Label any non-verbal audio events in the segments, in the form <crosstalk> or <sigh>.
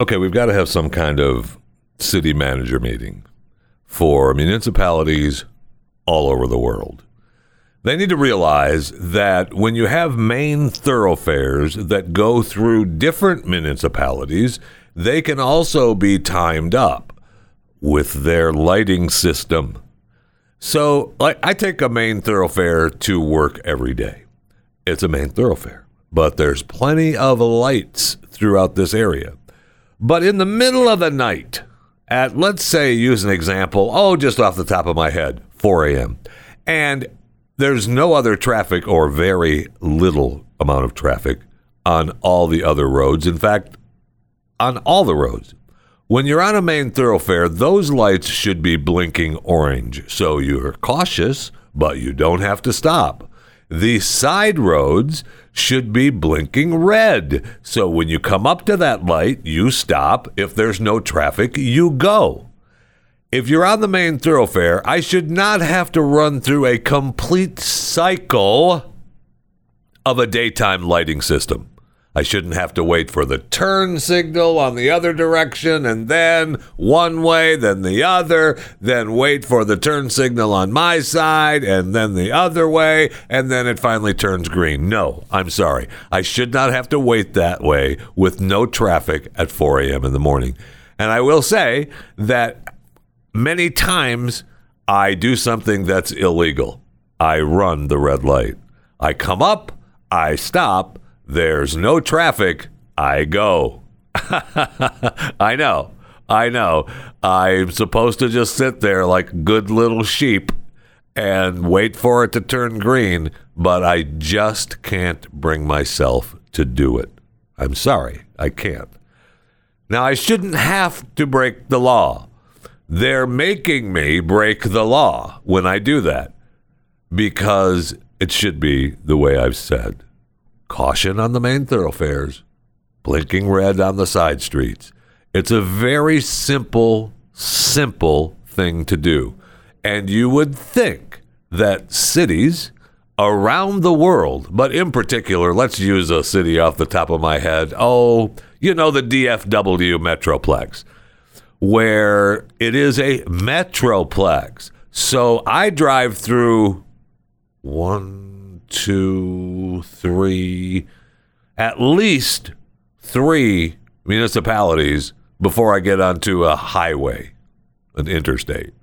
okay, we've got to have some kind of city manager meeting for municipalities all over the world. They need to realize that when you have main thoroughfares that go through different municipalities, they can also be timed up with their lighting system. So, like, I take a main thoroughfare to work every day. It's a main thoroughfare, but there's plenty of lights throughout this area. But in the middle of the night, at let's say, use an example, oh, just off the top of my head, 4 a.m., and there's no other traffic or very little amount of traffic on all the other roads. In fact, on all the roads. When you're on a main thoroughfare, those lights should be blinking orange. So you're cautious, but you don't have to stop. The side roads should be blinking red. So when you come up to that light, you stop. If there's no traffic, you go. If you're on the main thoroughfare, I should not have to run through a complete cycle of a daytime lighting system. I shouldn't have to wait for the turn signal on the other direction and then one way, then the other, then wait for the turn signal on my side and then the other way, and then it finally turns green. No, I'm sorry. I should not have to wait that way with no traffic at 4 a.m. in the morning. And I will say that many times I do something that's illegal. I run the red light. I come up, I stop, there's no traffic, I go. <laughs> I know. I know. I'm supposed to just sit there like good little sheep and wait for it to turn green, but I just can't bring myself to do it. I'm sorry, I can't. Now, I shouldn't have to break the law. They're making me break the law when I do that because it should be the way I've said caution on the main thoroughfares, blinking red on the side streets. It's a very simple, simple thing to do. And you would think that cities around the world, but in particular, let's use a city off the top of my head. Oh, you know, the DFW Metroplex, where it is a Metroplex. So I drive through one, two, three, at least three municipalities before I get onto a highway, an interstate.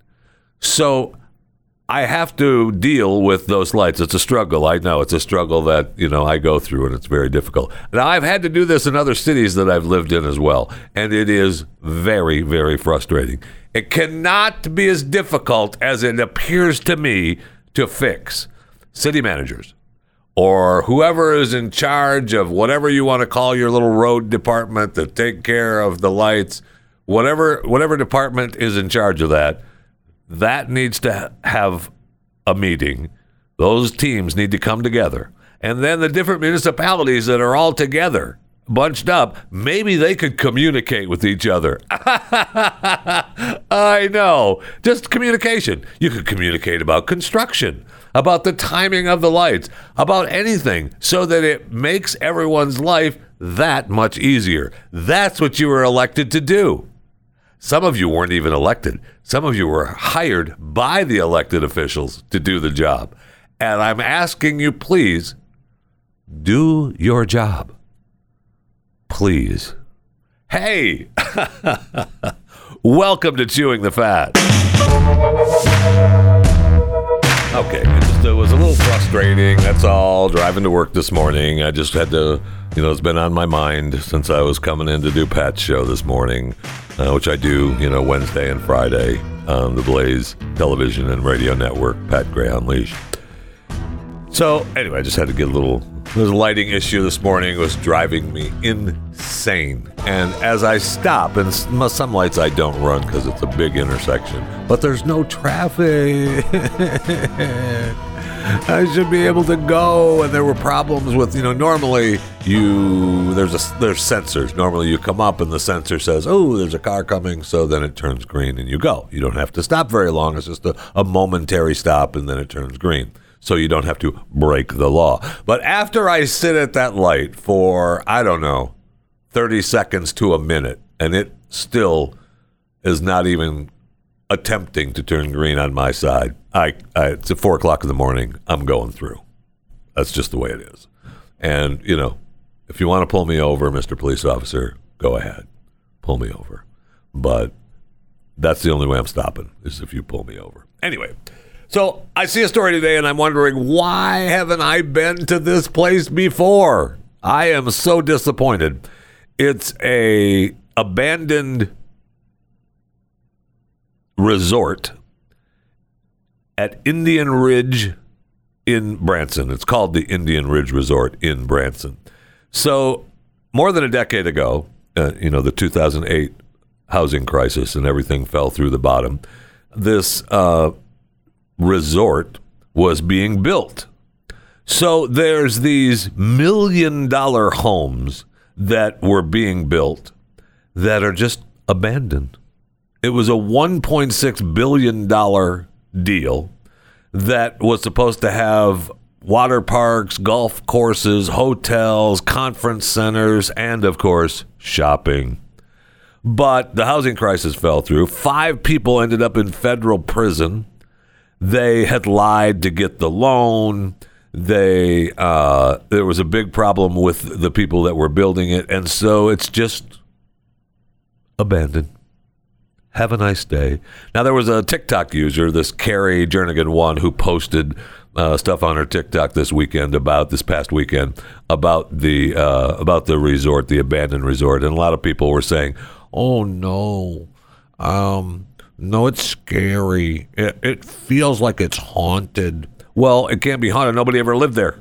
So I have to deal with those lights. It's a struggle. I know it's a struggle that, you know, I go through and it's very difficult. Now I've had to do this in other cities that I've lived in as well, and it is very, very frustrating. It cannot be as difficult as it appears to me to fix. City managers, or whoever is in charge of whatever you want to call your little road department that take care of the lights, whatever whatever department is in charge of that, that needs to have a meeting. Those teams need to come together. And then the different municipalities that are all together, bunched up, maybe they could communicate with each other. <laughs> I know. Just communication. You could communicate about construction about the timing of the lights, about anything, so that it makes everyone's life that much easier. That's what you were elected to do. Some of you weren't even elected. Some of you were hired by the elected officials to do the job. And I'm asking you, please, do your job. Please. Hey! <laughs> Welcome to Chewing the Fat. Okay, was a little frustrating. That's all. Driving to work this morning, I just had to, you know, it's been on my mind since I was coming in to do Pat's show this morning, uh, which I do, you know, Wednesday and Friday on the Blaze Television and Radio Network. Pat Gray Unleashed. So anyway, I just had to get a little. There's a lighting issue this morning. It was driving me insane. And as I stop, and some lights I don't run because it's a big intersection, but there's no traffic. <laughs> I should be able to go. And there were problems with, you know, normally you there's a there's sensors. Normally you come up and the sensor says, "Oh, there's a car coming," so then it turns green and you go. You don't have to stop very long. It's just a, a momentary stop and then it turns green so you don't have to break the law. But after I sit at that light for, I don't know, 30 seconds to a minute, and it still is not even attempting to turn green on my side. I, I it's at four o'clock in the morning. I'm going through. That's just the way it is. And you know, if you want to pull me over, Mr. Police Officer, go ahead, pull me over. But that's the only way I'm stopping is if you pull me over. Anyway, so I see a story today, and I'm wondering why haven't I been to this place before? I am so disappointed. It's a abandoned resort at Indian Ridge in Branson. It's called the Indian Ridge Resort in Branson. So, more than a decade ago, uh, you know, the 2008 housing crisis and everything fell through the bottom, this uh, resort was being built. So, there's these million dollar homes that were being built that are just abandoned. It was a $1.6 billion deal that was supposed to have water parks, golf courses, hotels, conference centers, and of course, shopping. But the housing crisis fell through. Five people ended up in federal prison. They had lied to get the loan. They uh, there was a big problem with the people that were building it, and so it's just abandoned. Have a nice day. Now, there was a TikTok user, this Carrie Jernigan one, who posted uh, stuff on her TikTok this weekend about this past weekend about the uh, about the resort, the abandoned resort, and a lot of people were saying, "Oh no, um, no, it's scary. It, it feels like it's haunted." Well, it can't be haunted. Nobody ever lived there.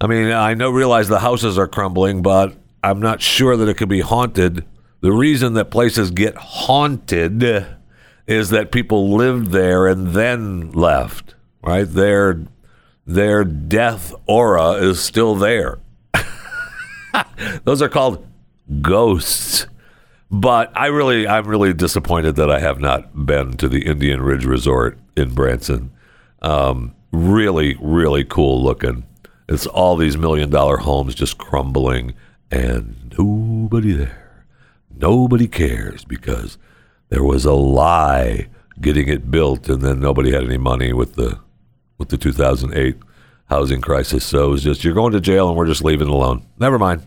I mean, I know realize the houses are crumbling, but I'm not sure that it could be haunted the reason that places get haunted is that people lived there and then left. Right? Their their death aura is still there. <laughs> Those are called ghosts. But I really, I'm really disappointed that I have not been to the Indian Ridge Resort in Branson. Um, really, really cool looking. It's all these million dollar homes just crumbling and nobody there nobody cares because there was a lie getting it built, and then nobody had any money with the with the 2008 housing crisis. So it was just you're going to jail, and we're just leaving it alone. Never mind.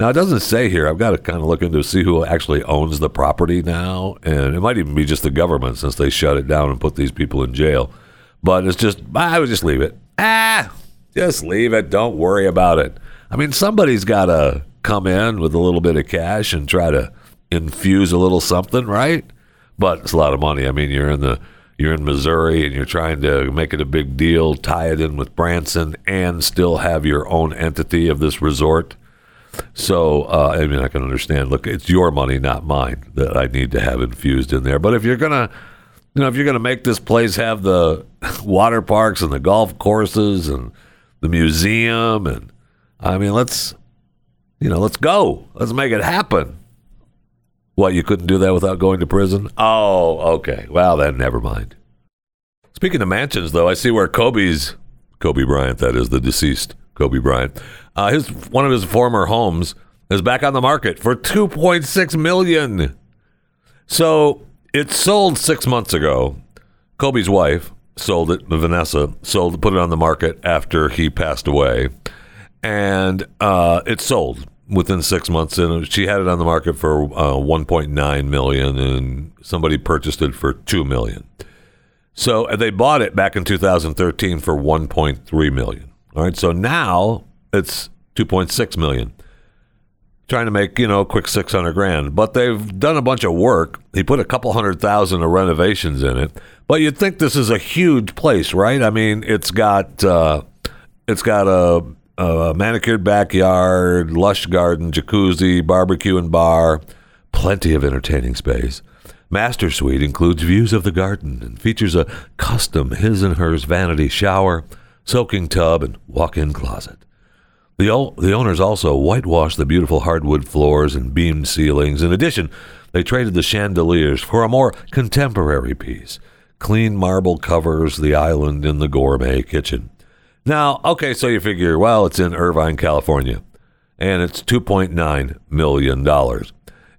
Now it doesn't say here. I've got to kind of look into see who actually owns the property now, and it might even be just the government since they shut it down and put these people in jail. But it's just I would just leave it. Ah, just leave it. Don't worry about it. I mean, somebody's got to come in with a little bit of cash and try to infuse a little something, right? But it's a lot of money. I mean, you're in the you're in Missouri and you're trying to make it a big deal, tie it in with Branson, and still have your own entity of this resort. So, uh, I mean, I can understand. Look, it's your money, not mine, that I need to have infused in there. But if you're gonna, you know, if you're gonna make this place have the <laughs> water parks and the golf courses and the museum, and I mean, let's, you know, let's go. Let's make it happen. What, you couldn't do that without going to prison? Oh, okay. Well, then never mind. Speaking of mansions, though, I see where Kobe's, Kobe Bryant, that is the deceased Kobe Bryant, uh, his one of his former homes is back on the market for 2.6 million. So it sold six months ago. Kobe's wife sold it. Vanessa sold, put it on the market after he passed away, and uh, it sold within six months, and she had it on the market for uh, 1.9 million, and somebody purchased it for two million. So they bought it back in 2013 for 1.3 million. All right, so now it's 2.6 million. Trying to make you know a quick 600 grand, but they've done a bunch of work. He put a couple hundred thousand of renovations in it, but you'd think this is a huge place, right? I mean, it's got uh, it's got a a manicured backyard, lush garden, jacuzzi, barbecue and bar, plenty of entertaining space. Master Suite includes views of the garden and features a custom his and hers vanity shower, soaking tub, and walk-in closet. The, o- the owners also whitewashed the beautiful hardwood floors and beamed ceilings. In addition, they traded the chandeliers for a more contemporary piece. Clean marble covers the island in the gourmet kitchen. Now, okay, so you figure, well, it's in Irvine, California, and it's $2.9 million.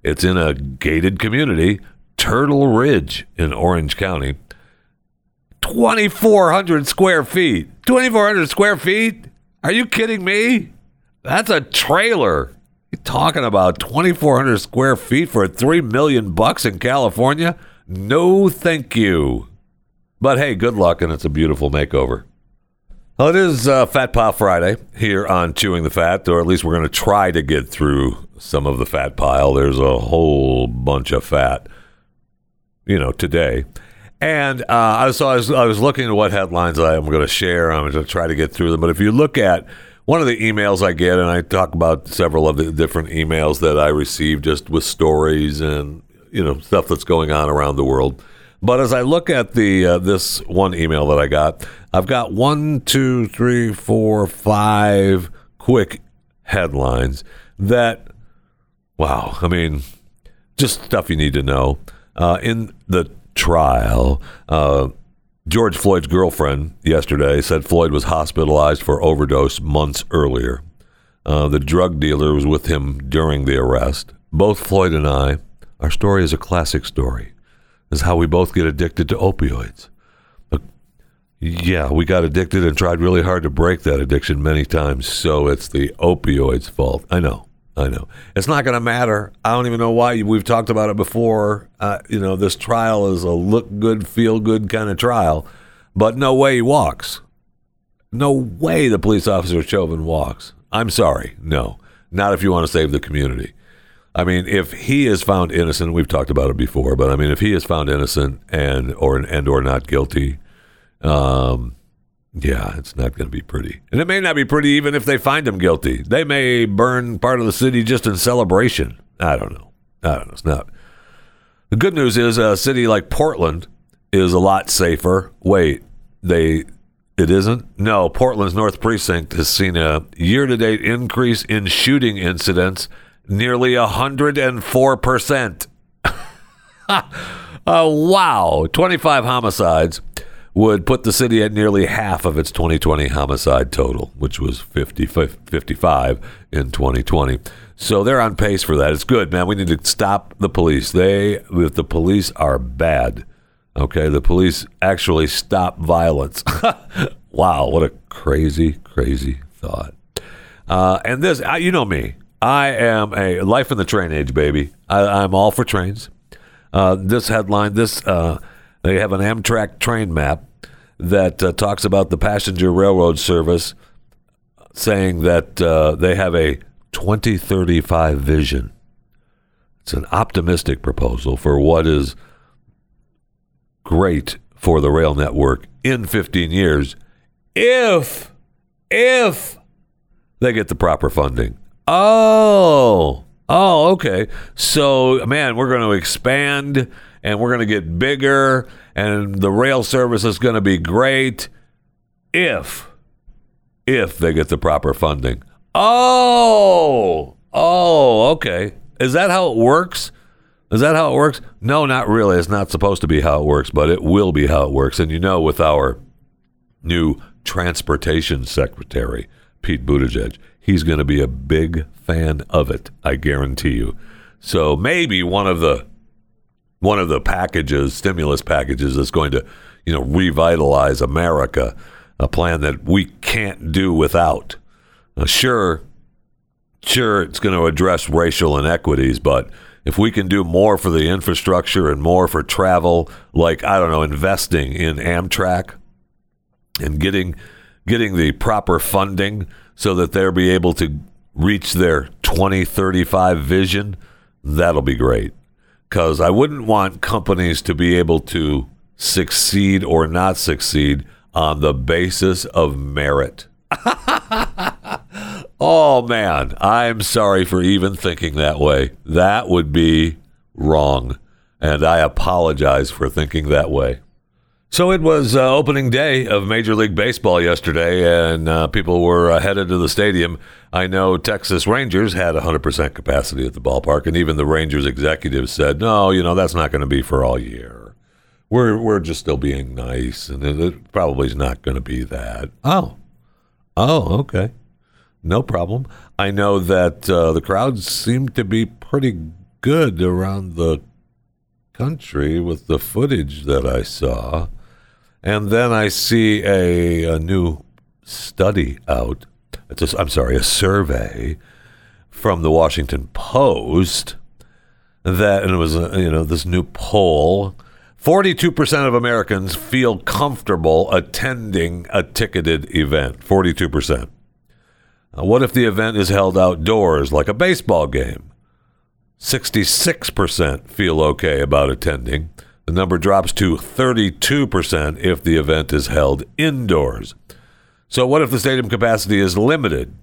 It's in a gated community, Turtle Ridge in Orange County. 2,400 square feet. 2,400 square feet? Are you kidding me? That's a trailer. You're talking about 2,400 square feet for 3 million bucks in California? No, thank you. But hey, good luck, and it's a beautiful makeover. Well, it is uh, Fat Pile Friday here on Chewing the Fat, or at least we're going to try to get through some of the fat pile. There's a whole bunch of fat, you know, today. And uh, so I was, I was looking at what headlines I'm going to share. I'm going to try to get through them. But if you look at one of the emails I get, and I talk about several of the different emails that I receive just with stories and you know stuff that's going on around the world. But as I look at the uh, this one email that I got, I've got one, two, three, four, five quick headlines that, wow, I mean, just stuff you need to know. Uh, in the trial, uh, George Floyd's girlfriend yesterday said Floyd was hospitalized for overdose months earlier. Uh, the drug dealer was with him during the arrest. Both Floyd and I, our story is a classic story. Is how we both get addicted to opioids. But yeah, we got addicted and tried really hard to break that addiction many times. So it's the opioids' fault. I know. I know. It's not going to matter. I don't even know why. We've talked about it before. Uh, you know, this trial is a look good, feel good kind of trial, but no way he walks. No way the police officer Chauvin walks. I'm sorry. No. Not if you want to save the community. I mean, if he is found innocent, we've talked about it before, but I mean, if he is found innocent and or and or not guilty, um, yeah, it's not going to be pretty, and it may not be pretty even if they find him guilty. They may burn part of the city just in celebration. I don't know. I don't know. It's not. The good news is a city like Portland is a lot safer. Wait, they it isn't? No, Portland's North Precinct has seen a year to date increase in shooting incidents nearly 104%. <laughs> uh, wow. 25 homicides would put the city at nearly half of its 2020 homicide total, which was 50, 55 in 2020. So they're on pace for that. It's good, man. We need to stop the police. They, the police are bad, okay, the police actually stop violence. <laughs> wow, what a crazy, crazy thought. Uh, and this, you know me, I am a life in the train age, baby. I, am all for trains. Uh, this headline, this uh, they have an Amtrak train map that uh, talks about the passenger railroad service, saying that uh, they have a 2035 vision. It's an optimistic proposal for what is great for the rail network in 15 years, if if they get the proper funding. Oh, oh, okay. So, man, we're going to expand and we're going to get bigger, and the rail service is going to be great if, if they get the proper funding. Oh, oh, okay. Is that how it works? Is that how it works? No, not really. It's not supposed to be how it works, but it will be how it works. And you know, with our new transportation secretary, Pete Buttigieg, he's going to be a big fan of it. I guarantee you. So maybe one of the one of the packages, stimulus packages, is going to, you know, revitalize America, a plan that we can't do without. Uh, sure, sure, it's going to address racial inequities, but if we can do more for the infrastructure and more for travel, like I don't know, investing in Amtrak and getting getting the proper funding so that they'll be able to reach their 2035 vision, that'll be great. Because I wouldn't want companies to be able to succeed or not succeed on the basis of merit. <laughs> oh man, I'm sorry for even thinking that way. That would be wrong. And I apologize for thinking that way. So it was uh, opening day of Major League Baseball yesterday, and uh, people were uh, headed to the stadium. I know Texas Rangers had 100% capacity at the ballpark, and even the Rangers executives said, "No, you know that's not going to be for all year. We're we're just still being nice, and it probably is not going to be that." Oh, oh, okay, no problem. I know that uh, the crowds seem to be pretty good around the country with the footage that I saw. And then I see a, a new study out. It's a, I'm sorry, a survey from the Washington Post that, and it was, a, you know, this new poll. 42% of Americans feel comfortable attending a ticketed event. 42%. Now, what if the event is held outdoors, like a baseball game? 66% feel okay about attending. The number drops to 32% if the event is held indoors. So, what if the stadium capacity is limited?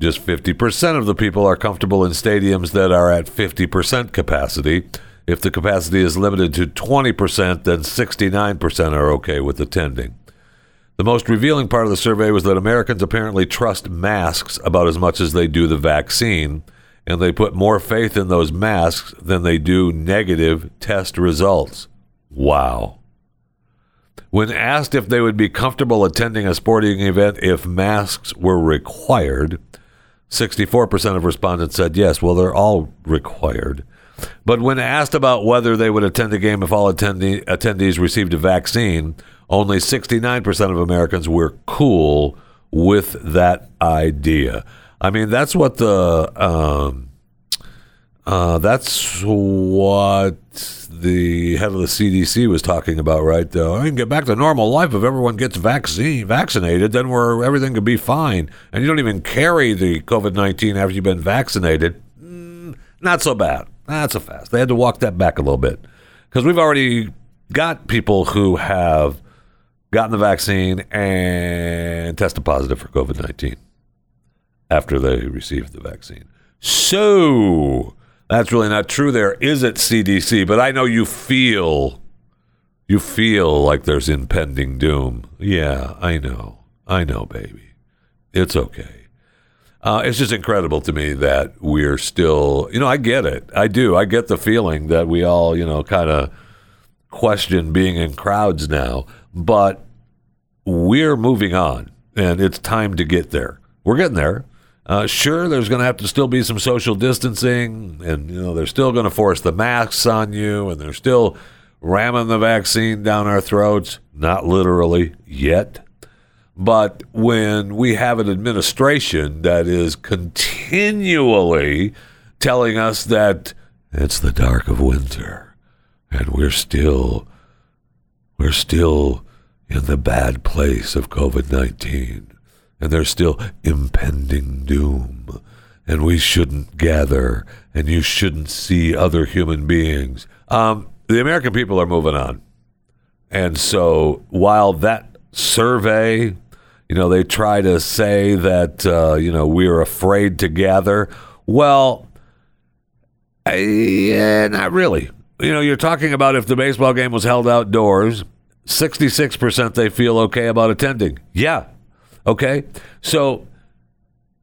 Just 50% of the people are comfortable in stadiums that are at 50% capacity. If the capacity is limited to 20%, then 69% are okay with attending. The most revealing part of the survey was that Americans apparently trust masks about as much as they do the vaccine, and they put more faith in those masks than they do negative test results. Wow. When asked if they would be comfortable attending a sporting event if masks were required, 64% of respondents said yes. Well, they're all required. But when asked about whether they would attend a game if all attendee, attendees received a vaccine, only 69% of Americans were cool with that idea. I mean, that's what the um, uh, that's what the head of the CDC was talking about, right? Though I can get back to normal life if everyone gets vaccine vaccinated, then we're everything could be fine, and you don't even carry the COVID nineteen after you've been vaccinated. Mm, not so bad. Not so fast. They had to walk that back a little bit because we've already got people who have gotten the vaccine and tested positive for COVID 19 after they received the vaccine. So that's really not true there, is it, CDC? But I know you feel. You feel like there's impending doom. Yeah, I know. I know, baby. It's okay. Uh, it's just incredible to me that we're still, you know, I get it. I do. I get the feeling that we all, you know, kind of question being in crowds now, but we're moving on and it's time to get there. We're getting there. Uh, sure, there's going to have to still be some social distancing, and you know they're still going to force the masks on you, and they're still ramming the vaccine down our throats. Not literally yet, but when we have an administration that is continually telling us that it's the dark of winter, and we're still we're still in the bad place of COVID 19 and there's still impending doom, and we shouldn't gather, and you shouldn't see other human beings. Um, the American people are moving on. And so while that survey, you know, they try to say that, uh, you know, we're afraid to gather, well, I, yeah, not really. You know, you're talking about if the baseball game was held outdoors, 66% they feel okay about attending. Yeah, Okay. So,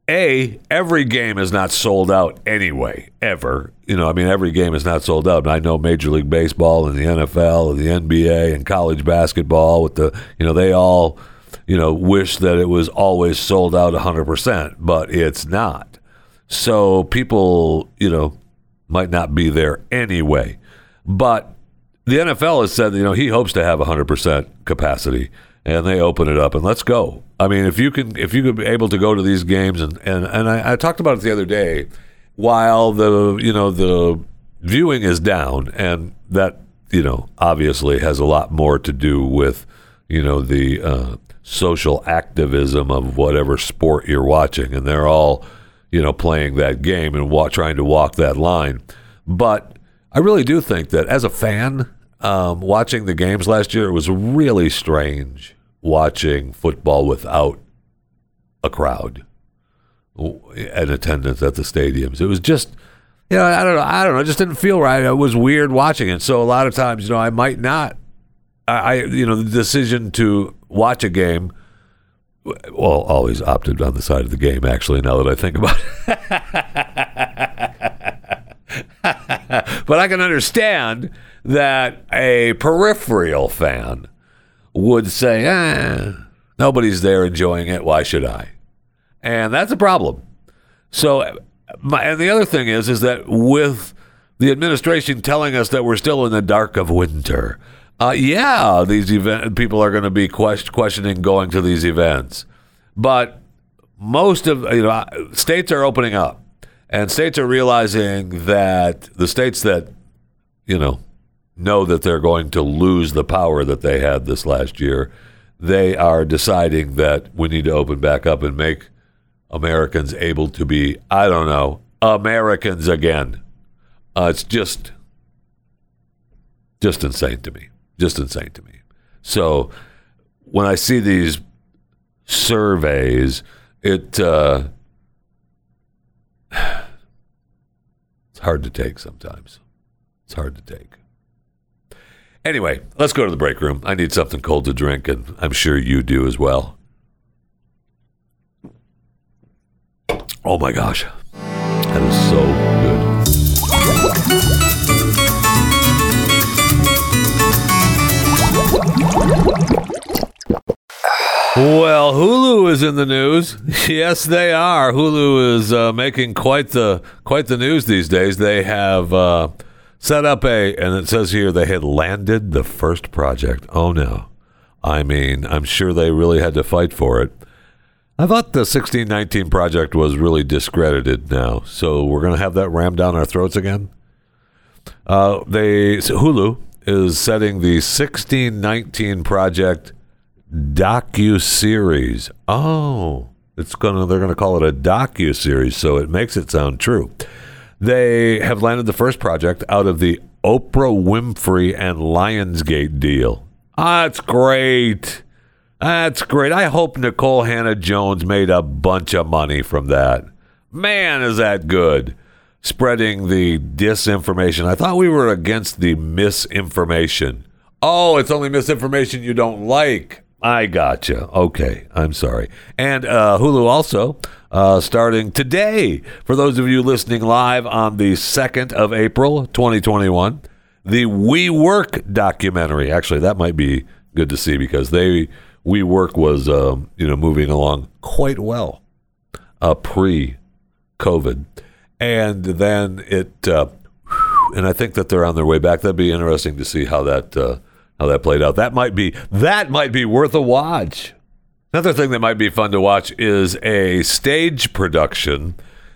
A, every game is not sold out anyway, ever. You know, I mean, every game is not sold out. I know Major League Baseball and the NFL and the NBA and college basketball with the, you know, they all, you know, wish that it was always sold out 100%, but it's not. So people, you know, might not be there anyway. But the NFL has said, you know, he hopes to have 100% capacity and they open it up and let's go. I mean, if you can, if you could be able to go to these games and and and I, I talked about it the other day, while the you know the viewing is down and that you know obviously has a lot more to do with you know the uh, social activism of whatever sport you're watching, and they're all you know playing that game and wa- trying to walk that line. But I really do think that as a fan, um, watching the games last year, it was really strange watching football without a crowd and attendance at the stadiums. It was just, you know, I don't know, I don't know, it just didn't feel right. It was weird watching it. So a lot of times, you know, I might not, I, I you know, the decision to watch a game. Well, always opted on the side of the game. Actually, now that I think about it, <laughs> but I can understand that a peripheral fan would say, eh, nobody's there enjoying it. Why should I? And that's a problem. So, my, and the other thing is, is that with the administration telling us that we're still in the dark of winter. Uh, yeah, these event people are going to be quest- questioning going to these events, but most of you know states are opening up, and states are realizing that the states that you know know that they're going to lose the power that they had this last year, they are deciding that we need to open back up and make Americans able to be, I don't know, Americans again. Uh, it's just, just insane to me. Just insane to me. So when I see these surveys, it uh, <sighs> it's hard to take sometimes. It's hard to take. Anyway, let's go to the break room. I need something cold to drink, and I'm sure you do as well. Oh my gosh. That is so good. Well, Hulu is in the news. <laughs> Yes, they are. Hulu is uh, making quite the quite the news these days. They have uh, set up a, and it says here they had landed the first project. Oh no, I mean, I'm sure they really had to fight for it. I thought the 1619 project was really discredited now, so we're going to have that rammed down our throats again. Uh, they so Hulu is setting the 1619 project docu series. Oh, it's gonna they're gonna call it a docu series, so it makes it sound true. They have landed the first project out of the Oprah Winfrey and Lionsgate deal. That's great. That's great. I hope Nikole Hannah-Jones made a bunch of money from that. Man, is that good. Spreading the disinformation. I thought we were against the misinformation. Oh, it's only misinformation you don't like. I gotcha. Okay, I'm sorry. And uh, Hulu also uh, starting today, for those of you listening live on the 2nd of April, 2021, the WeWork documentary. Actually, that might be good to see because they WeWork was um, you know moving along quite well uh, pre COVID, and then it uh, and I think that they're on their way back. That'd be interesting to see how that uh, how that played out. That might be that might be worth a watch. Another thing that might be fun to watch is a stage production.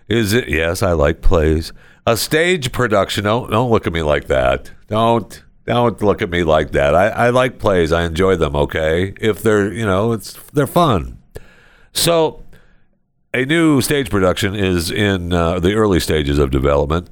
Is it? Yes, I like plays. A stage production. Don't don't look at me like that. Don't don't look at me like that. I, I like plays. I enjoy them. Okay, if they're you know it's they're fun. So a new stage production is in uh, the early stages of development.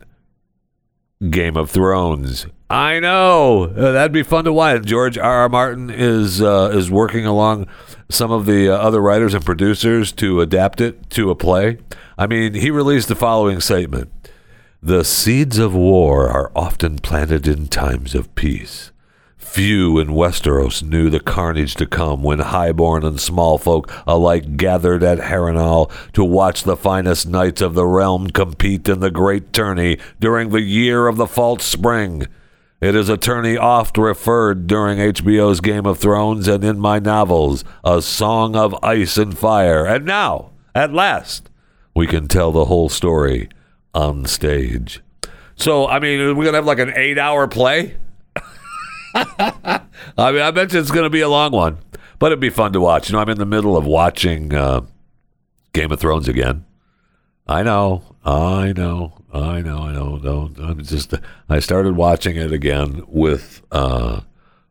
Game of Thrones. I know Uh, that'd be fun to watch. George R. R. Martin is uh, is working along some of the uh, other writers and producers to adapt it to a play. I mean, he released the following statement: "The seeds of war are often planted in times of peace." Few in Westeros knew the carnage to come when highborn and small folk alike gathered at Harrenhal to watch the finest knights of the realm compete in the great tourney during the year of the false spring. It is a tourney oft referred during HBO's Game of Thrones and in my novels, A Song of Ice and Fire. And now, at last, we can tell the whole story on stage. So, I mean, we're going to have like an eight hour play? <laughs> I mean, I bet you it's going to be a long one, but it'd be fun to watch. You know, I'm in the middle of watching uh, Game of Thrones again. I know, I know, I know, I know. Don't. I'm just. I started watching it again with uh,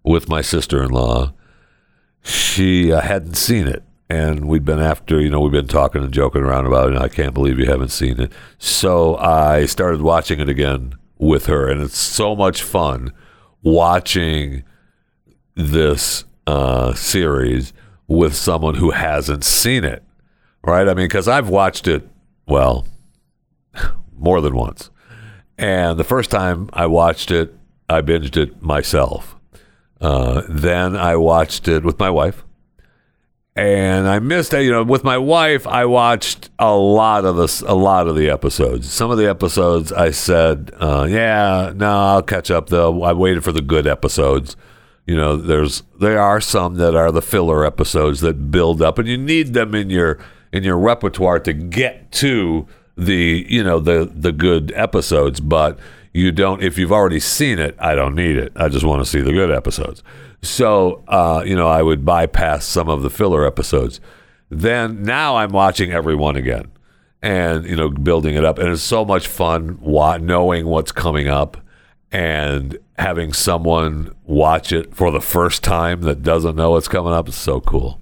with my sister-in-law. She uh, hadn't seen it, and we'd been after. You know, we've been talking and joking around about it. And I can't believe you haven't seen it. So I started watching it again with her, and it's so much fun watching this uh, series with someone who hasn't seen it, right? I mean, because I've watched it, well, <laughs> more than once. And the first time I watched it, I binged it myself. Uh, then I watched it with my wife. And I missed, it. you know, with my wife, I watched a lot of this, a lot of the episodes. Some of the episodes, I said, uh, "Yeah, no, I'll catch up." Though I waited for the good episodes. You know, there's there are some that are the filler episodes that build up, and you need them in your in your repertoire to get to the you know the the good episodes. But you don't if you've already seen it i don't need it i just want to see the good episodes so uh, you know i would bypass some of the filler episodes. Then now i'm watching every one again and you know building it up. And it's so much fun wa- knowing what's coming up and having someone watch it for the first time that doesn't know what's coming up is so cool.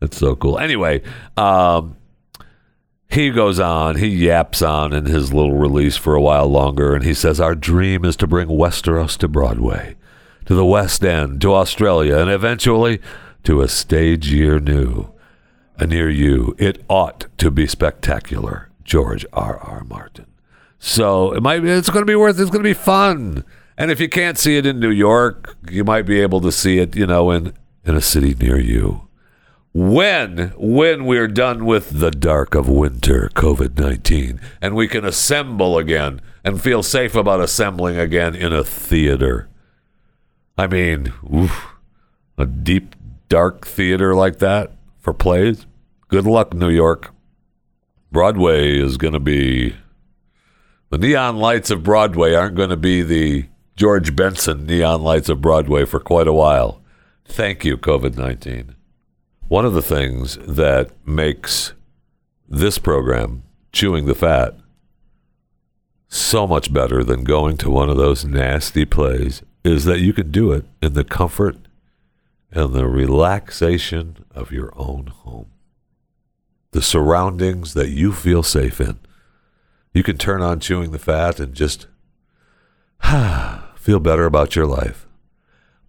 It's so cool. Anyway um, he goes on, he yaps on in his little release for a while longer, and he says, Our dream is to bring Westeros to Broadway, to the West End, to Australia, and eventually to a stage year new. Near you, it ought to be spectacular. George R. R. Martin. So it might it's going to be worth it's going to be fun. And if you can't see it in New York, you might be able to see it, you know, in in a city near you when when we're done with the dark of winter covid-19 and we can assemble again and feel safe about assembling again in a theater i mean oof, a deep dark theater like that for plays? Good luck new york. Broadway is going to be the neon lights of broadway aren't going to be the george benson neon lights of broadway for quite a while. Thank you covid-19 one of the things that makes this program, Chewing the Fat, so much better than going to one of those nasty plays is that you can do it in the comfort and the relaxation of your own home. The surroundings that you feel safe in. You can turn on Chewing the Fat and just <sighs> feel better about your life.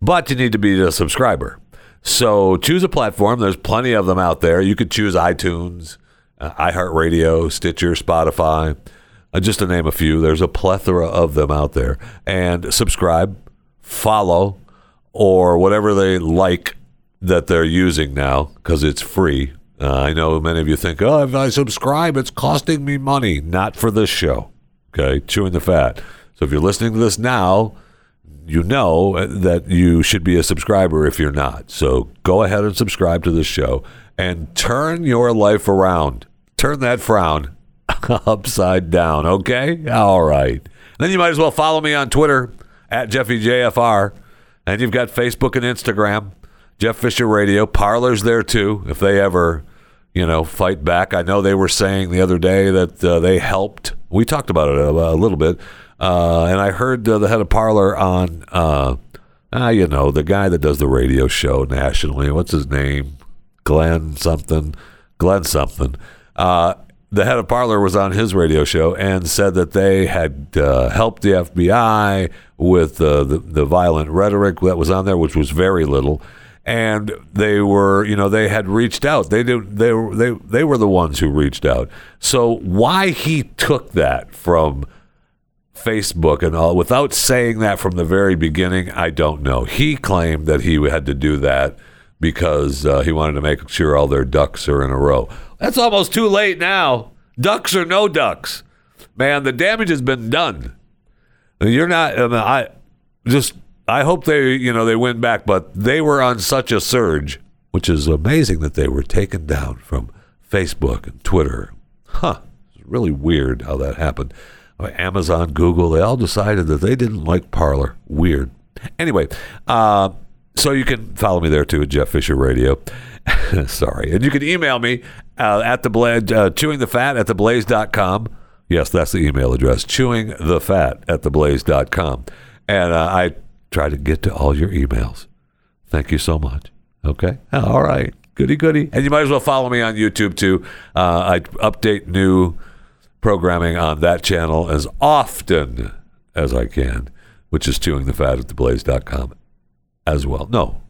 But you need to be a subscriber. So choose a platform. There's plenty of them out there. You could choose iTunes, uh, iHeartRadio, Stitcher, Spotify, uh, just to name a few. There's a plethora of them out there. And subscribe, follow, or whatever they like that they're using now because it's free. Uh, I know many of you think, oh, if I subscribe, it's costing me money. Not for this show. Okay, chewing the fat. So if you're listening to this now, you know that you should be a subscriber if you're not. So go ahead and subscribe to this show and turn your life around. Turn that frown <laughs> upside down, okay? All right. Then you might as well follow me on Twitter at JeffyJFR. And you've got Facebook and Instagram, Jeff Fisher Radio. Parler's there too, if they ever, you know, fight back. I know they were saying the other day that uh, they helped. We talked about it a, a little bit uh, and I heard uh, the head of Parler on, uh, ah, you know, the guy that does the radio show nationally. What's his name? Glenn something. Glenn something. The head of Parler was on his radio show and said that they had uh, helped the FBI with uh, the the violent rhetoric that was on there, which was very little. And they were, you know, they had reached out. They did. They. They they were the ones who reached out. So why he took that from Facebook and all without saying that from the very beginning, I don't know. He claimed that he had to do that because uh, he wanted to make sure all their ducks are in a row. That's almost too late now. Ducks or no ducks, man. The damage has been done. You're not. I, mean, I just. I hope they, you know, they win back, but they were on such a surge, which is amazing that they were taken down from Facebook and Twitter. Huh. It's really weird how that happened. Amazon, Google, they all decided that they didn't like Parler. Weird. Anyway, uh, so you can follow me there too at Jeff Fisher Radio. <laughs> Sorry. And you can email me uh, at the blaze, uh, chewing the fat at theblaze.com. Yes, that's the email address, chewing the fat at theblaze.com. And uh, I try to get to all your emails. Thank you so much. Okay. All right. Goody, goody. And you might as well follow me on YouTube too. Uh, I update new programming on that channel as often as I can, which is chewing the fat at theblaze.com as well. No.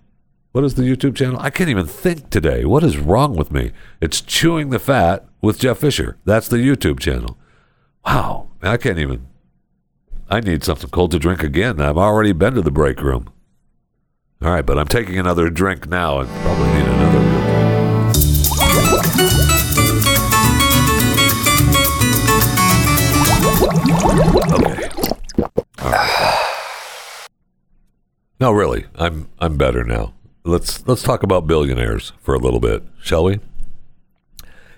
What is the YouTube channel? I can't even think today. What is wrong with me? It's Chewing the Fat with Jeff Fisher. That's the YouTube channel. Wow. I can't even. I need something cold to drink again. I've already been to the break room. All right, but I'm taking another drink now and probably need another. Okay. No, really, I'm I'm better now. Let's let's talk about billionaires for a little bit, shall we?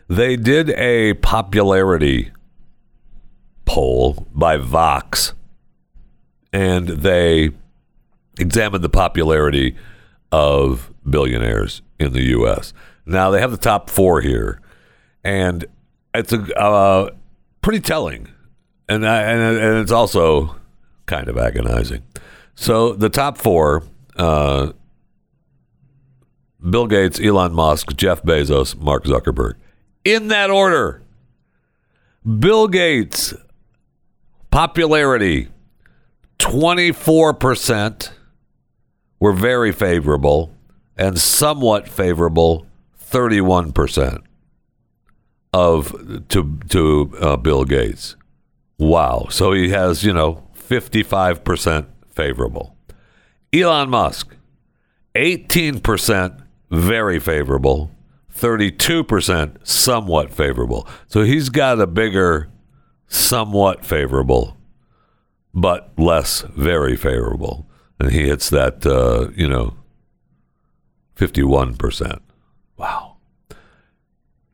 They did a popularity poll by Vox and they examined the popularity of billionaires in the U.S. Now they have the top four here, and it's a uh, pretty telling, and, I, and and it's also kind of agonizing. So the top four: uh, Bill Gates, Elon Musk, Jeff Bezos, Mark Zuckerberg, in that order. Bill Gates popularity 24% were very favorable and somewhat favorable 31% of to to uh, Bill Gates. Wow. So he has, you know, 55% favorable. Elon Musk 18% very favorable, 32% somewhat favorable. So he's got a bigger somewhat favorable but less very favorable. And he hits that, uh, you know, 51%. Wow.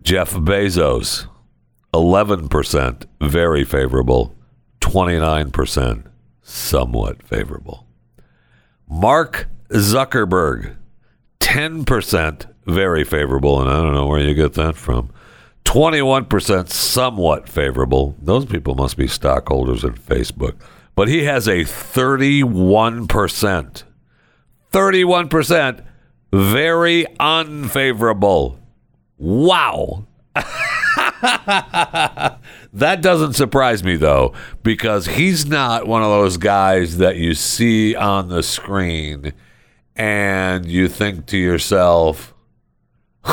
Jeff Bezos, 11% very favorable, 29% somewhat favorable. Mark Zuckerberg, 10% very favorable, and I don't know where you get that from. 21% somewhat favorable. Those people must be stockholders in Facebook. But he has a 31%. 31% very unfavorable. Wow. <laughs> <laughs> that doesn't surprise me though, because he's not one of those guys that you see on the screen and you think to yourself,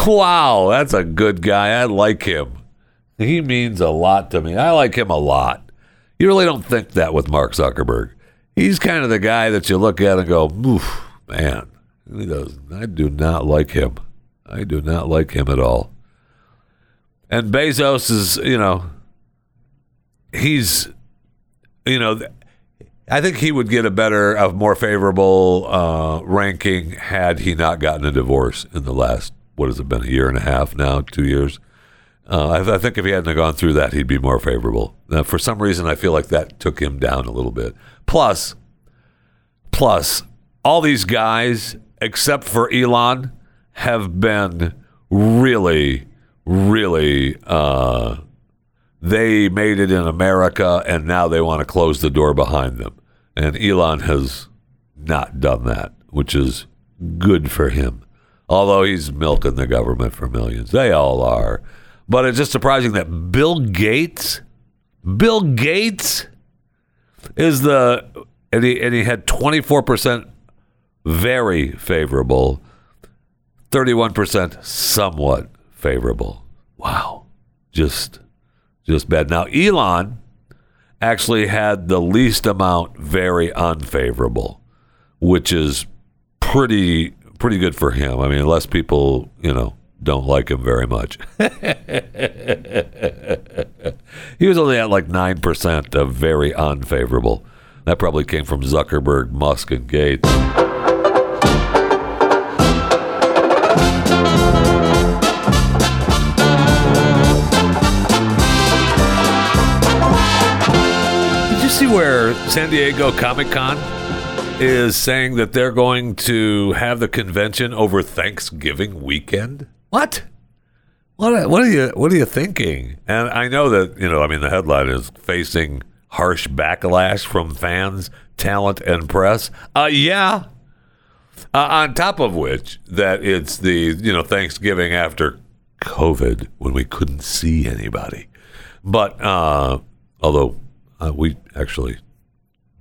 wow, that's a good guy. I like him. He means a lot to me. I like him a lot. You really don't think that with Mark Zuckerberg. He's kind of the guy that you look at and go, man, he does. I do not like him. I do not like him at all. And Bezos is, you know, he's, you know, I think he would get a better, a more favorable uh, ranking had he not gotten a divorce in the last, what has it been, a year and a half now, two years. Uh, I, I, think if he hadn't gone through that, he'd be more favorable. Now, for some reason, I feel like that took him down a little bit. Plus, plus, all these guys, except for Elon, have been really, really. Uh, they made it in America, and now they want to close the door behind them. And Elon has not done that, which is good for him. Although he's milking the government for millions, they all are. But it's just surprising that Bill Gates, Bill Gates, is the and he and he had twenty four percent very favorable, thirty one percent somewhat favorable. Wow, just just bad. Now Elon actually had the least amount very unfavorable, which is pretty pretty good for him. I mean, less people, you know, don't like him very much. <laughs> he was only at like 9% of very unfavorable. That probably came from Zuckerberg, Musk, and Gates. Where San Diego Comic Con is saying that they're going to have the convention over Thanksgiving weekend? What? What? What are you? What are you thinking? And I know that you know. I mean, the headline is facing harsh backlash from fans, talent, and press. Uh, yeah. Uh, on top of which, that it's the you know Thanksgiving after COVID when we couldn't see anybody. But uh, although uh, we actually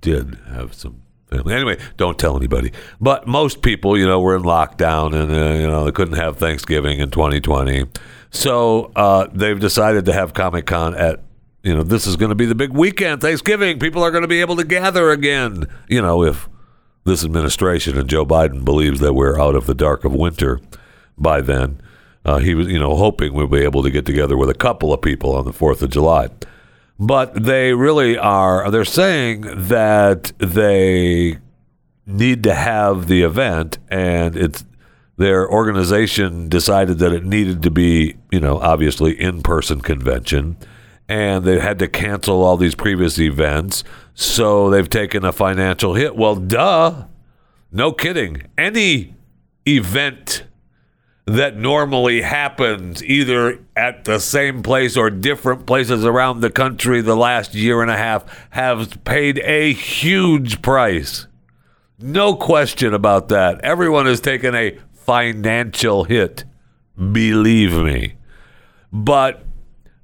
did have some family. Anyway, don't tell anybody. But most people, you know, were in lockdown and, uh, you know, they couldn't have Thanksgiving in 2020. So uh, they've decided to have Comic Con at, you know, this is going to be the big weekend, Thanksgiving. People are going to be able to gather again, you know, if this administration and Joe Biden believes that we're out of the dark of winter by then. Uh, he was, you know, hoping we'll be able to get together with a couple of people on the 4th of July but they really are they're saying that they need to have the event and it's their organization decided that it needed to be you know obviously in-person convention and they had to cancel all these previous events. So they've taken a financial hit. Well, duh. No kidding. Any event that normally happens either at the same place or different places around the country the last year and a half have paid a huge price. No question about that. Everyone has taken a financial hit. Believe me. But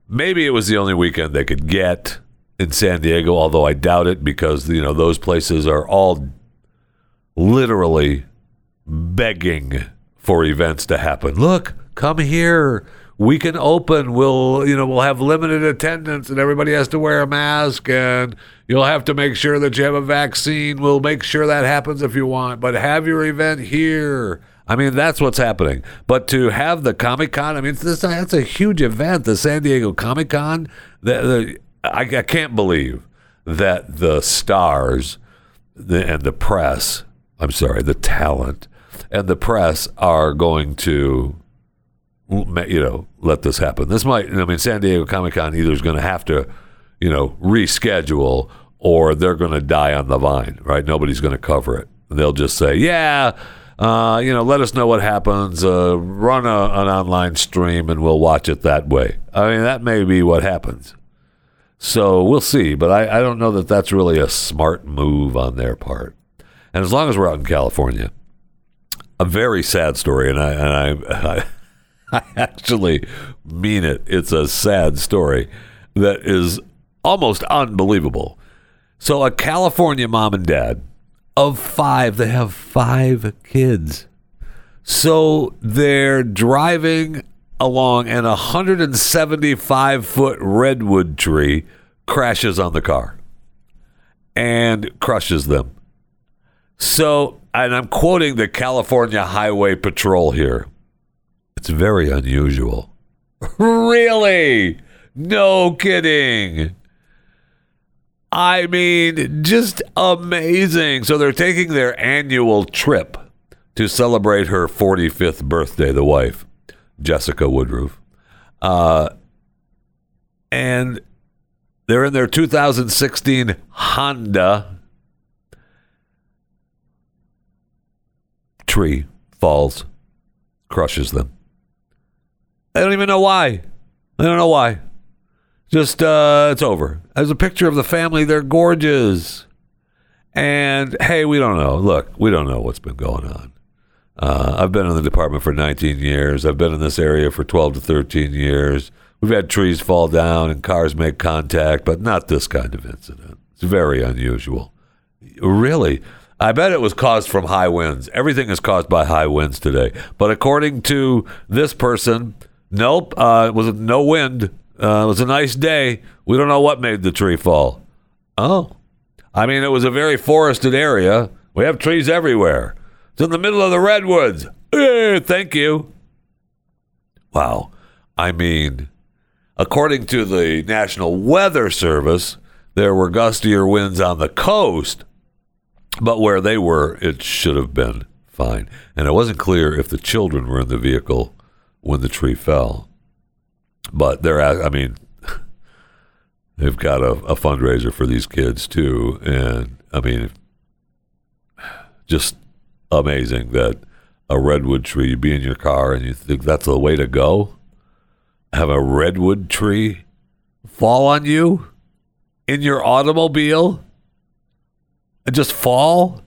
maybe it was the only weekend they could get in San Diego, although I doubt it because you know those places are all literally begging for events to happen. Look, come here. We can open. We'll, you know, we'll have limited attendance and everybody has to wear a mask and you'll have to make sure that you have a vaccine. We'll make sure that happens if you want, but have your event here. I mean, that's what's happening. But to have the Comic Con, I mean, this, that's a huge event, the San Diego Comic Con. The, the, I, I can't believe that the stars the, and the press, I'm sorry, the talent and the press are going to, you know, let this happen. This might, I mean, San Diego Comic Con either is going to have to, you know, reschedule or they're going to die on the vine, right? Nobody's going to cover it. They'll just say, yeah, uh, you know, let us know what happens. Uh, run a, an online stream and we'll watch it that way. I mean, that may be what happens. So we'll see, but I, I don't know that that's really a smart move on their part. And as long as we're out in California, a very sad story, and I and I, <laughs> I, I actually mean it. It's a sad story that is almost unbelievable. So, a California mom and dad of five, they have five kids. So they're driving along, and a 175 foot redwood tree crashes on the car and crushes them. So, and I'm quoting the California Highway Patrol here. It's very unusual. <laughs> really? No kidding. I mean, just amazing. So they're taking their annual trip to celebrate her 45th birthday, the wife, Jessica Woodruff. Uh, and they're in their 2016 Honda tree falls, crushes them. I don't even know why. I don't know why. Just, uh, it's over. There's a picture of the family. They're gorgeous. And hey, we don't know. Look, we don't know what's been going on. Uh, I've been in the department for 19 years. I've been in this area for 12 to 13 years. We've had trees fall down and cars make contact, but not this kind of incident. It's very unusual. Really, I bet it was caused from high winds. Everything is caused by high winds today. But according to this person, nope, uh, it was no wind. Uh, it was a nice day. We don't know what made the tree fall. Oh, I mean, it was a very forested area. We have trees everywhere. It's in the middle of the redwoods. Eh, thank you. Wow. I mean, according to the National Weather Service, there were gustier winds on the coast but where they were, it should have been fine. And it wasn't clear if the children were in the vehicle when the tree fell. But they're, I mean, <laughs> they've got a, a fundraiser for these kids too. And I mean, just amazing that a redwood tree, you be in your car and you think that's the way to go. Have a redwood tree fall on you in your automobile and just fall?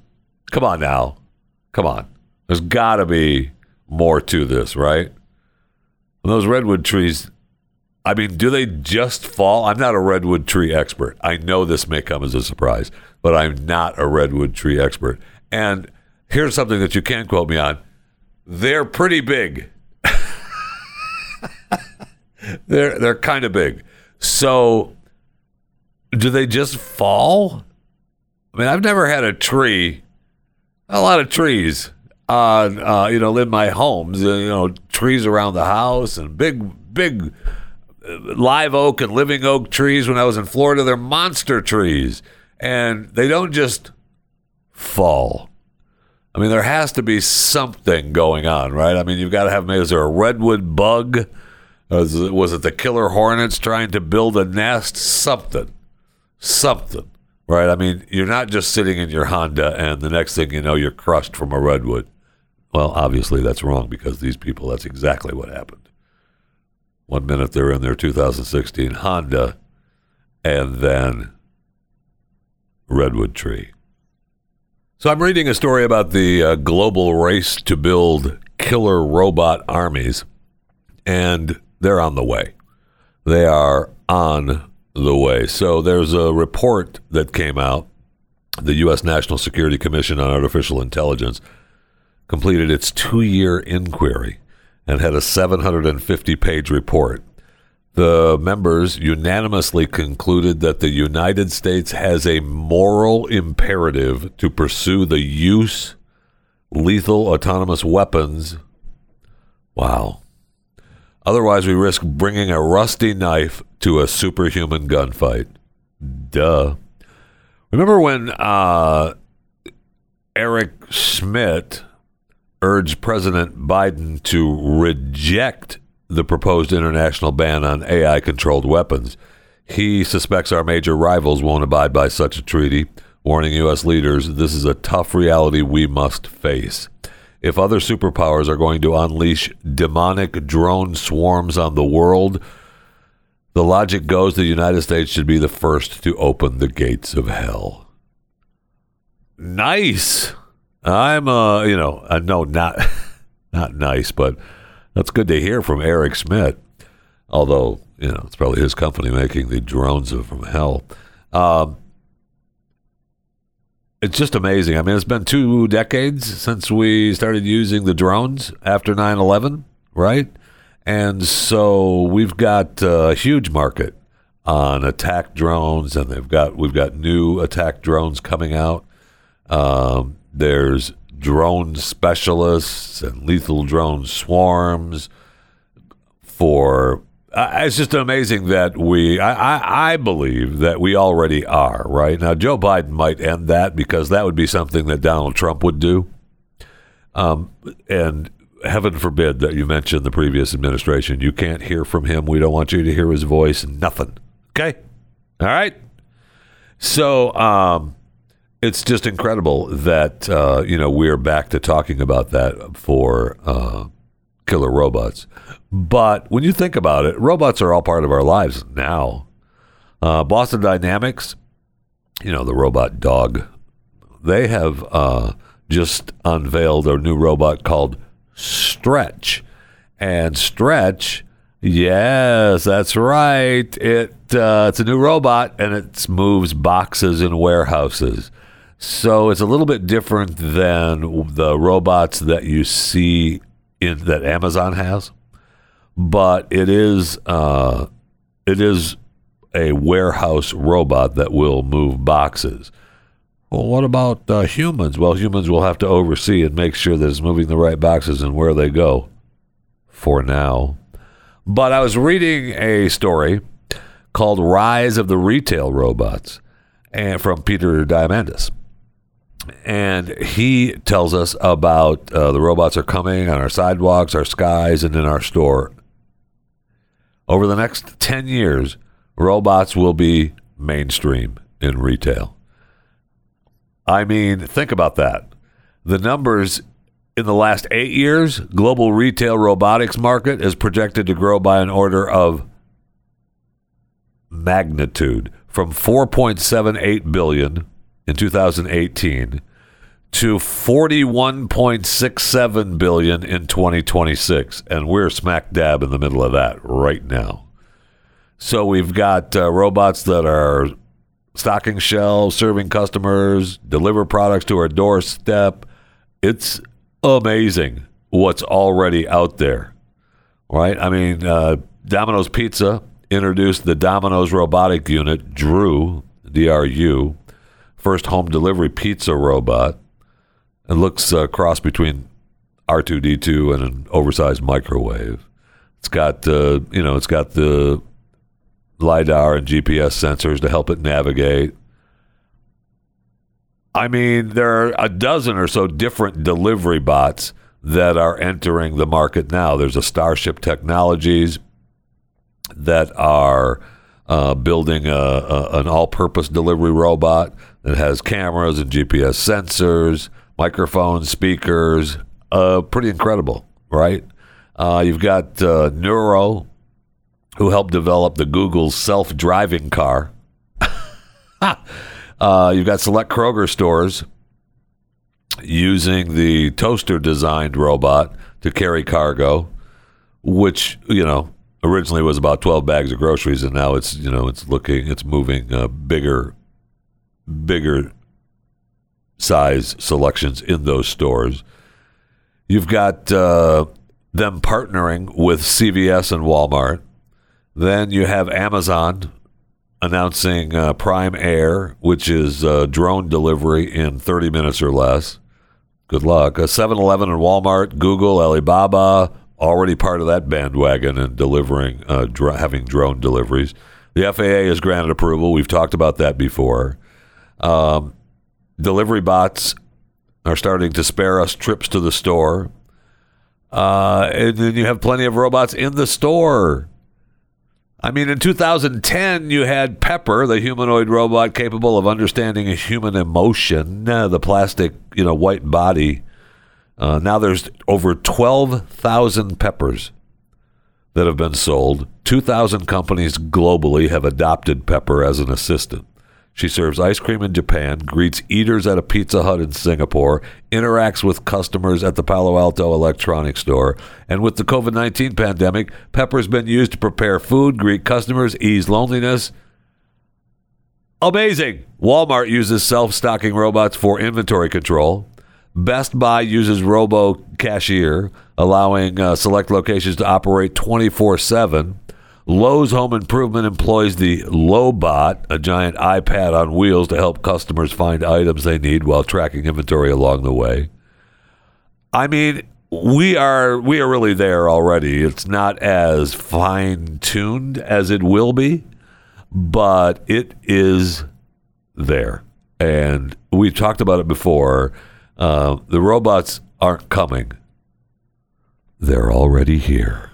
Come on now. Come on. There's got to be more to this, right? those redwood trees, I mean, do they just fall? I'm not a redwood tree expert. I know this may come as a surprise, but I'm not a redwood tree expert. And here's something that you can't quote me on they're pretty big. <laughs> they're they're kind of big. So do they just fall? I mean, I've never had a tree, a lot of trees on, uh, you know, in my homes, uh, you know, trees around the house and big, big uh, live oak and living oak trees. When I was in Florida, they're monster trees and they don't just fall. I mean, there has to be something going on, right? I mean, you've got to have maybe is there a redwood bug was it the killer hornets trying to build a nest? Something, something, right? I mean, you're not just sitting in your Honda and the next thing you know, you're crushed from a redwood. Well, obviously that's wrong because these people, that's exactly what happened. One minute they're in their 2016 Honda, and then redwood tree. So I'm reading a story about the uh, global race to build killer robot armies, and they're on the way. They are on the way. So there's a report that came out. The U.S. National Security Commission on Artificial Intelligence completed its two year inquiry and had a 750 page report. The members unanimously concluded that the United States has a moral imperative to pursue the use lethal autonomous weapons. Wow. Otherwise, we risk bringing a rusty knife to a superhuman gunfight. Duh. Remember when uh, Eric Schmidt urged President Biden to reject the proposed international ban on AI controlled weapons? He suspects our major rivals won't abide by such a treaty, warning U.S. leaders this is a tough reality we must face. If other superpowers are going to unleash demonic drone swarms on the world, the logic goes the United States should be the first to open the gates of hell. Nice. I'm uh, you know, uh, no not <laughs> not nice, but that's good to hear from Eric Schmidt. Although, you know, it's probably his company making the drones from hell. Um, it's just amazing. I mean, it's been two decades since we started using the drones after 9 11, right? And so we've got a huge market on attack drones, and they've got we've got new attack drones coming out. Um, there's drone specialists and lethal drone swarms for uh, it's just amazing that we I, I, I believe that we already are right now joe biden might end that because that would be something that donald trump would do um, and heaven forbid that you mention the previous administration. You can't hear from him. We don't want you to hear his voice. Nothing. Okay? All right? So um, it's just incredible that uh, you know we're back to talking about that for uh, killer robots. But when you think about it, robots are all part of our lives now. Uh, Boston Dynamics, you know the robot dog, they have uh, just unveiled a new robot called Stretch, and Stretch. Yes, that's right. It uh, it's a new robot and it moves boxes in warehouses. So it's a little bit different than the robots that you see in that Amazon has, but it is uh, it is a warehouse robot that will move boxes. Well, what about uh, humans? Well, humans will have to oversee and make sure that it's moving the right boxes and where they go. For now, but I was reading a story called "Rise of the Retail Robots," and from Peter Diamandis and he tells us about uh, the robots are coming on our sidewalks, our skies, and in our store. Over the next 10 years, robots will be mainstream in retail. I mean, think about that. The numbers in the last eight years, global retail robotics market is projected to grow by an order of magnitude from 4.78 billion in 2018 to 41.67 billion in 2026 and we're smack dab in the middle of that right now so we've got uh, robots that are stocking shelves serving customers deliver products to our doorstep it's amazing what's already out there right i mean uh, domino's pizza introduced the domino's robotic unit Drew, dru first home delivery pizza robot. It looks a uh, cross between R2D2 and an oversized microwave. It's got uh, you know, it's got the lidar and GPS sensors to help it navigate. I mean, there are a dozen or so different delivery bots that are entering the market now. There's a Starship Technologies that are uh, building a, a, an all-purpose delivery robot that has cameras and GPS sensors, microphones, speakers. Uh, pretty incredible, right? Uh, you've got uh, Nuro, who helped develop the Google self-driving car. <laughs> uh, you've got select Kroger stores using the toaster-designed robot to carry cargo, which you know originally was about 12 bags of groceries and now it's you know it's looking it's moving uh, bigger bigger size selections in those stores you've got uh, them partnering with cvs and walmart then you have amazon announcing uh, prime air which is uh, drone delivery in 30 minutes or less good luck 7-eleven and walmart google alibaba already part of that bandwagon and delivering, uh, dr- having drone deliveries. The FAA has granted approval. We've talked about that before. Um, delivery bots are starting to spare us trips to the store. Uh, and then you have plenty of robots in the store. I mean, in 2010, you had Pepper, the humanoid robot capable of understanding a human emotion, uh, the plastic, you know, white body uh, now there's over 12,000 peppers that have been sold. 2,000 companies globally have adopted Pepper as an assistant. She serves ice cream in Japan, greets eaters at a Pizza Hut in Singapore, interacts with customers at the Palo Alto Electronics Store, and with the COVID 19 pandemic, Pepper's been used to prepare food, greet customers, ease loneliness. Amazing! Walmart uses self stocking robots for inventory control. Best Buy uses Robo Cashier, allowing uh, select locations to operate 24 7. Lowe's Home Improvement employs the LoweBot, a giant iPad on wheels to help customers find items they need while tracking inventory along the way. I mean, we are we are really there already. It's not as fine tuned as it will be, but it is there. And we've talked about it before uh, the robots aren't coming. They're already here.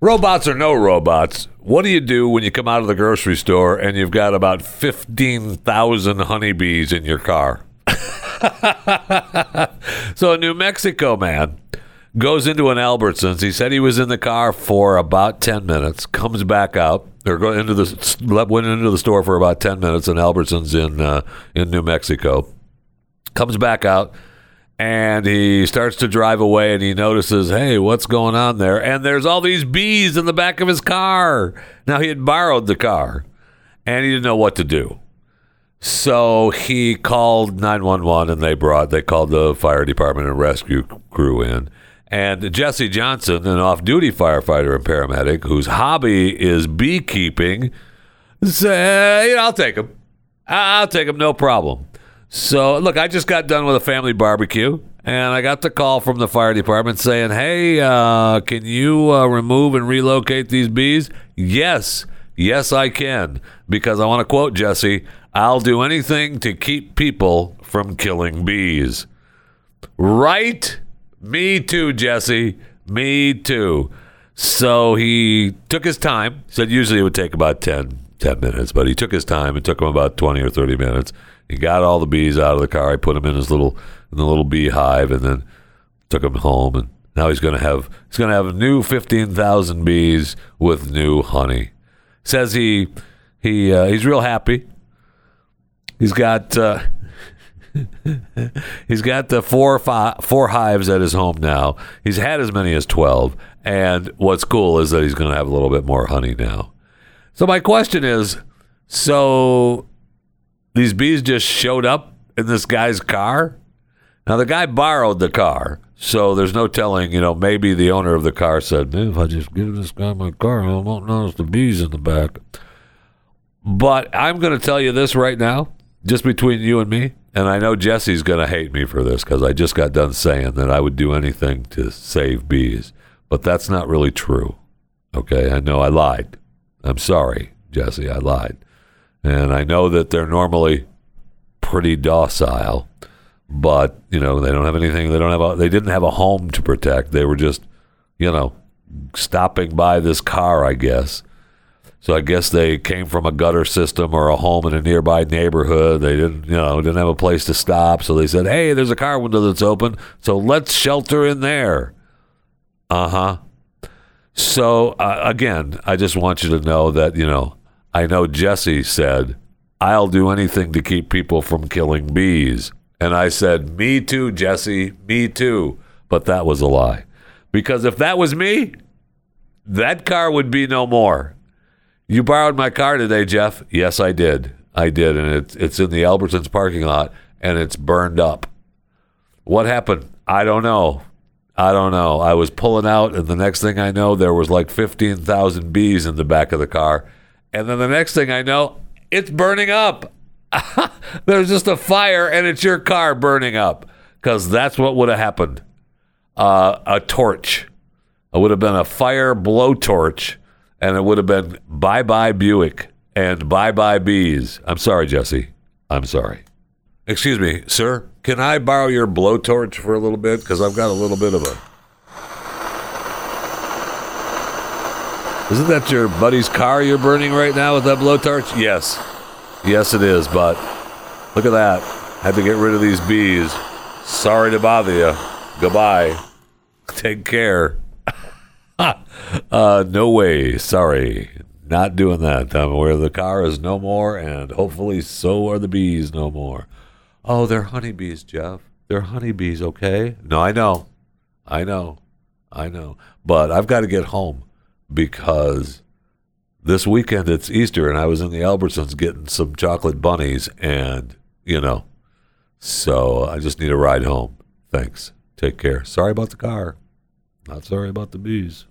Robots or no robots, what do you do when you come out of the grocery store and you've got about 15,000 honeybees in your car? <laughs> so, a New Mexico man goes into an Albertsons. He said he was in the car for about 10 minutes, comes back out, or go into the went into the store for about 10 minutes in Albertsons in uh, in New Mexico comes back out and he starts to drive away and he notices, hey, what's going on there? And there's all these bees in the back of his car. Now, he had borrowed the car and he didn't know what to do. So he called 911 and they brought, they called the fire department and rescue crew in. And Jesse Johnson, an off duty firefighter and paramedic whose hobby is beekeeping, said, I'll take him. I'll take him, no problem. So, look, I just got done with a family barbecue, and I got the call from the fire department saying, "Hey, uh, can you uh, remove and relocate these bees?" Yes, yes, I can, because I want to quote Jesse: "I'll do anything to keep people from killing bees." Right? Me too, Jesse. Me too. So he took his time. Said usually it would take about 10, 10 minutes, but he took his time. It took him about 20 or 30 minutes he got all the bees out of the car. He put them in his little in the little beehive, and then took them home. And now he's going to have he's to have a new fifteen thousand bees with new honey. Says he he uh, he's real happy. He's got uh, <laughs> he's got the four five, four hives at his home now. He's had as many as twelve, and what's cool is that he's going to have a little bit more honey now. So my question is, so these bees just showed up in this guy's car. Now the guy borrowed the car, so there's no telling. You know, maybe the owner of the car said, "If I just give this guy my car, I won't notice the bees in the back." But I'm going to tell you this right now, just between you and me, and I know Jesse's going to hate me for this because I just got done saying that I would do anything to save bees, but that's not really true. Okay, I know I lied. I'm sorry, Jesse, I lied. And I know that they're normally pretty docile, but you know they don't have anything. They don't have. A, they didn't have a home to protect. They were just, you know, stopping by this car, I guess. So I guess they came from a gutter system or a home in a nearby neighborhood. They didn't, you know, didn't have a place to stop. So they said, "Hey, there's a car window that's open, so let's shelter in there." Uh huh. So uh, again, I just want you to know that you know I know Jesse said, "I'll do anything to keep people from killing bees," and I said, "Me too, Jesse. Me too." But that was a lie, because if that was me, that car would be no more. You borrowed my car today, Jeff. Yes, I did. I did, and it's it's in the Albertsons parking lot, and it's burned up. What happened? I don't know. I don't know. I was pulling out, and the next thing I know, there was like fifteen thousand bees in the back of the car, and then the next thing I know, it's burning up. <laughs> There's just a fire, and it's your car burning up because that's what would have happened. Uh, a torch. It would have been a fire blowtorch and it would have been bye bye Buick and bye bye bees. I'm sorry, Jesse. I'm sorry. Excuse me, sir. Can I borrow your blowtorch for a little bit? Because I've got a little bit of a. Isn't that your buddy's car you're burning right now with that blowtorch? Yes. Yes, it is, but look at that. Had to get rid of these bees. Sorry to bother you. Goodbye. Take care. <laughs> uh, no way. Sorry. Not doing that. I'm where the car is no more, and hopefully so are the bees no more. Oh, they're honeybees, Jeff. They're honeybees, okay? No, I know. I know. I know. But I've got to get home because this weekend it's Easter, and I was in the Albertsons getting some chocolate bunnies, and, you know, so I just need a ride home. Thanks. Take care. Sorry about the car. Not sorry about the bees.